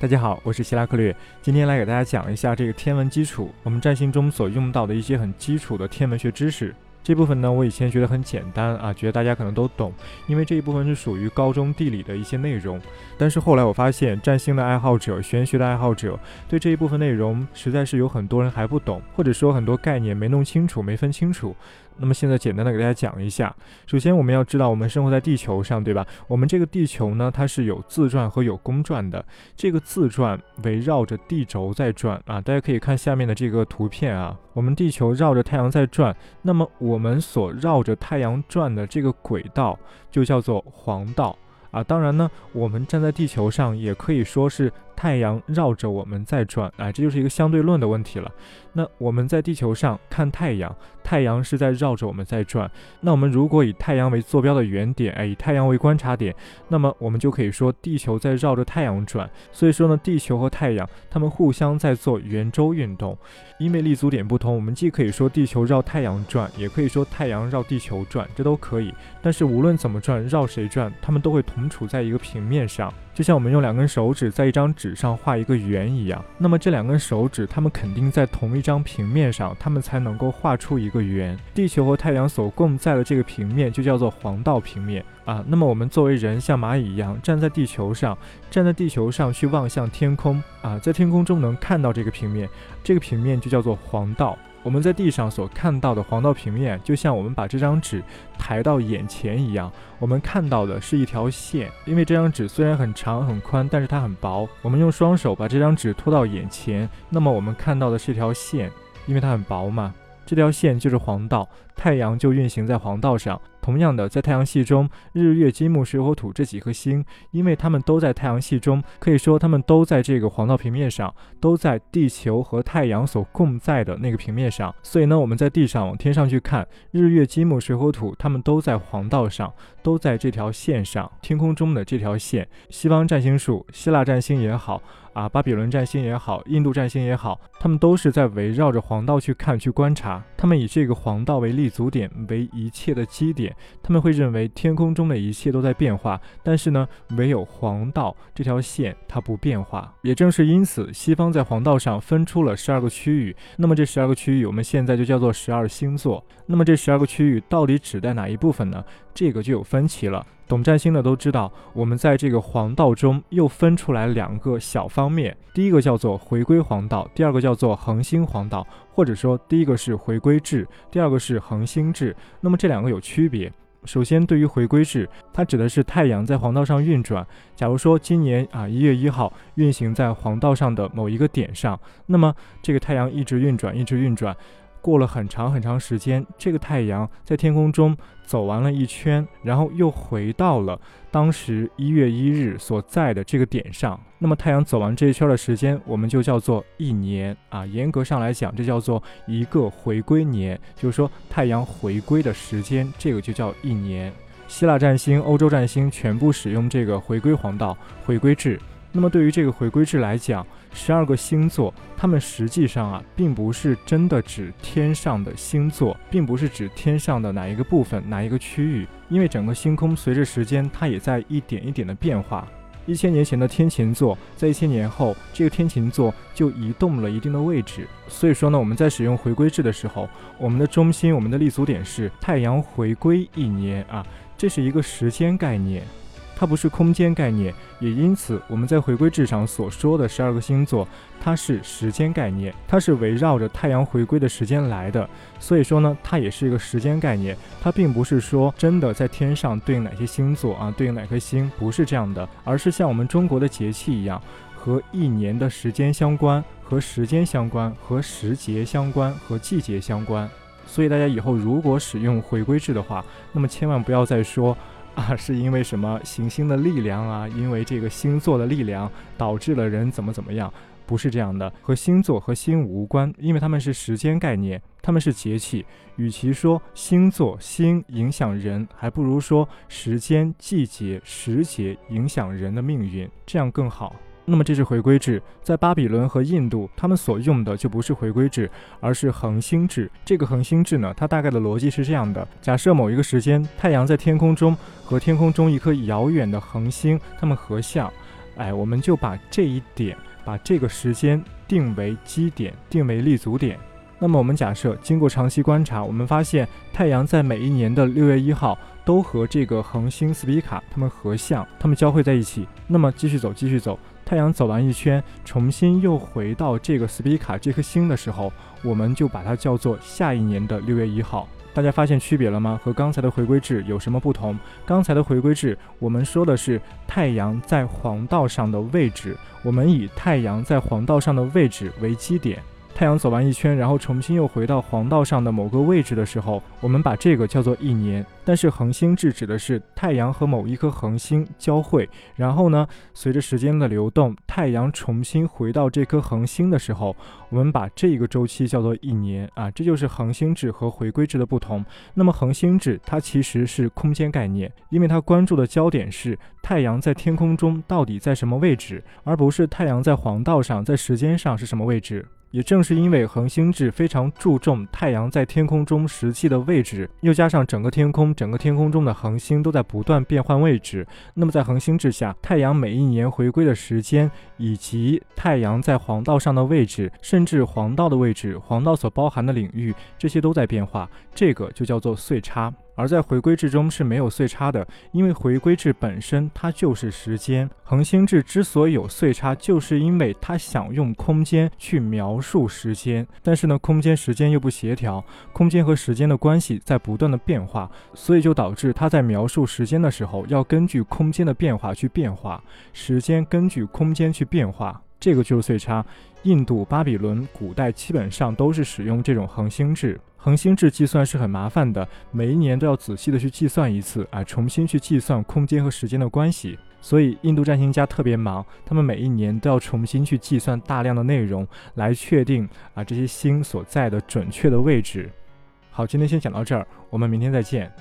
大家好，我是希拉克略，今天来给大家讲一下这个天文基础，我们占星中所用到的一些很基础的天文学知识。这部分呢，我以前觉得很简单啊，觉得大家可能都懂，因为这一部分是属于高中地理的一些内容。但是后来我发现，占星的爱好者、玄学的爱好者，对这一部分内容实在是有很多人还不懂，或者说很多概念没弄清楚、没分清楚。那么现在简单的给大家讲一下。首先我们要知道，我们生活在地球上，对吧？我们这个地球呢，它是有自转和有公转的。这个自转围绕着地轴在转啊，大家可以看下面的这个图片啊。我们地球绕着太阳在转，那么我们所绕着太阳转的这个轨道就叫做黄道啊。当然呢，我们站在地球上也可以说是。太阳绕着我们在转，哎，这就是一个相对论的问题了。那我们在地球上看太阳，太阳是在绕着我们在转。那我们如果以太阳为坐标的原点，哎，以太阳为观察点，那么我们就可以说地球在绕着太阳转。所以说呢，地球和太阳它们互相在做圆周运动。因为立足点不同，我们既可以说地球绕太阳转，也可以说太阳绕地球转，这都可以。但是无论怎么转，绕谁转，它们都会同处在一个平面上。就像我们用两根手指在一张纸上画一个圆一样，那么这两根手指，它们肯定在同一张平面上，它们才能够画出一个圆。地球和太阳所共在的这个平面就叫做黄道平面啊。那么我们作为人，像蚂蚁一样站在地球上，站在地球上去望向天空啊，在天空中能看到这个平面，这个平面就叫做黄道。我们在地上所看到的黄道平面，就像我们把这张纸抬到眼前一样，我们看到的是一条线。因为这张纸虽然很长很宽，但是它很薄。我们用双手把这张纸拖到眼前，那么我们看到的是一条线，因为它很薄嘛。这条线就是黄道，太阳就运行在黄道上。同样的，在太阳系中，日月金木水火土这几颗星，因为它们都在太阳系中，可以说它们都在这个黄道平面上，都在地球和太阳所共在的那个平面上。所以呢，我们在地上往天上去看，日月金木水火土，它们都在黄道上，都在这条线上，天空中的这条线。西方占星术，希腊占星也好。啊，巴比伦占星也好，印度占星也好，他们都是在围绕着黄道去看、去观察。他们以这个黄道为立足点，为一切的基点。他们会认为天空中的一切都在变化，但是呢，唯有黄道这条线它不变化。也正是因此，西方在黄道上分出了十二个区域。那么这十二个区域，我们现在就叫做十二星座。那么这十二个区域到底指代哪一部分呢？这个就有分歧了。懂占星的都知道，我们在这个黄道中又分出来两个小方面，第一个叫做回归黄道，第二个叫做恒星黄道，或者说第一个是回归制，第二个是恒星制。那么这两个有区别。首先，对于回归制，它指的是太阳在黄道上运转。假如说今年啊一月一号运行在黄道上的某一个点上，那么这个太阳一直运转，一直运转。过了很长很长时间，这个太阳在天空中走完了一圈，然后又回到了当时一月一日所在的这个点上。那么太阳走完这一圈的时间，我们就叫做一年啊。严格上来讲，这叫做一个回归年，就是说太阳回归的时间，这个就叫一年。希腊占星、欧洲占星全部使用这个回归黄道、回归制。那么对于这个回归制来讲，十二个星座，它们实际上啊，并不是真的指天上的星座，并不是指天上的哪一个部分、哪一个区域，因为整个星空随着时间，它也在一点一点的变化。一千年前的天琴座，在一千年后，这个天琴座就移动了一定的位置。所以说呢，我们在使用回归制的时候，我们的中心、我们的立足点是太阳回归一年啊，这是一个时间概念。它不是空间概念，也因此我们在回归制上所说的十二个星座，它是时间概念，它是围绕着太阳回归的时间来的。所以说呢，它也是一个时间概念，它并不是说真的在天上对应哪些星座啊，对应哪颗星，不是这样的，而是像我们中国的节气一样，和一年的时间相关，和时间相关，和时节相关，和季节相关。所以大家以后如果使用回归制的话，那么千万不要再说。啊，是因为什么行星的力量啊？因为这个星座的力量导致了人怎么怎么样？不是这样的，和星座和星无关，因为他们是时间概念，他们是节气。与其说星座星影响人，还不如说时间季节时节影响人的命运，这样更好。那么这是回归制，在巴比伦和印度，他们所用的就不是回归制，而是恒星制。这个恒星制呢，它大概的逻辑是这样的：假设某一个时间，太阳在天空中和天空中一颗遥远的恒星，它们合相。哎，我们就把这一点，把这个时间定为基点，定为立足点。那么我们假设，经过长期观察，我们发现太阳在每一年的六月一号都和这个恒星斯皮卡它们合相，它们交汇在一起。那么继续走，继续走，太阳走完一圈，重新又回到这个斯皮卡这颗星的时候，我们就把它叫做下一年的六月一号。大家发现区别了吗？和刚才的回归制有什么不同？刚才的回归制，我们说的是太阳在黄道上的位置，我们以太阳在黄道上的位置为基点。太阳走完一圈，然后重新又回到黄道上的某个位置的时候，我们把这个叫做一年。但是恒星制指的是太阳和某一颗恒星交汇，然后呢，随着时间的流动，太阳重新回到这颗恒星的时候，我们把这个周期叫做一年啊。这就是恒星制和回归制的不同。那么恒星制它其实是空间概念，因为它关注的焦点是太阳在天空中到底在什么位置，而不是太阳在黄道上在时间上是什么位置。也正是因为恒星制非常注重太阳在天空中实际的位置，又加上整个天空、整个天空中的恒星都在不断变换位置，那么在恒星制下，太阳每一年回归的时间，以及太阳在黄道上的位置，甚至黄道的位置、黄道所包含的领域，这些都在变化，这个就叫做岁差。而在回归制中是没有岁差的，因为回归制本身它就是时间。恒星制之所以有岁差，就是因为它想用空间去描述时间，但是呢，空间时间又不协调，空间和时间的关系在不断的变化，所以就导致它在描述时间的时候要根据空间的变化去变化，时间根据空间去变化，这个就是岁差。印度、巴比伦古代基本上都是使用这种恒星制。恒星制计算是很麻烦的，每一年都要仔细的去计算一次啊，重新去计算空间和时间的关系。所以印度占星家特别忙，他们每一年都要重新去计算大量的内容，来确定啊这些星所在的准确的位置。好，今天先讲到这儿，我们明天再见。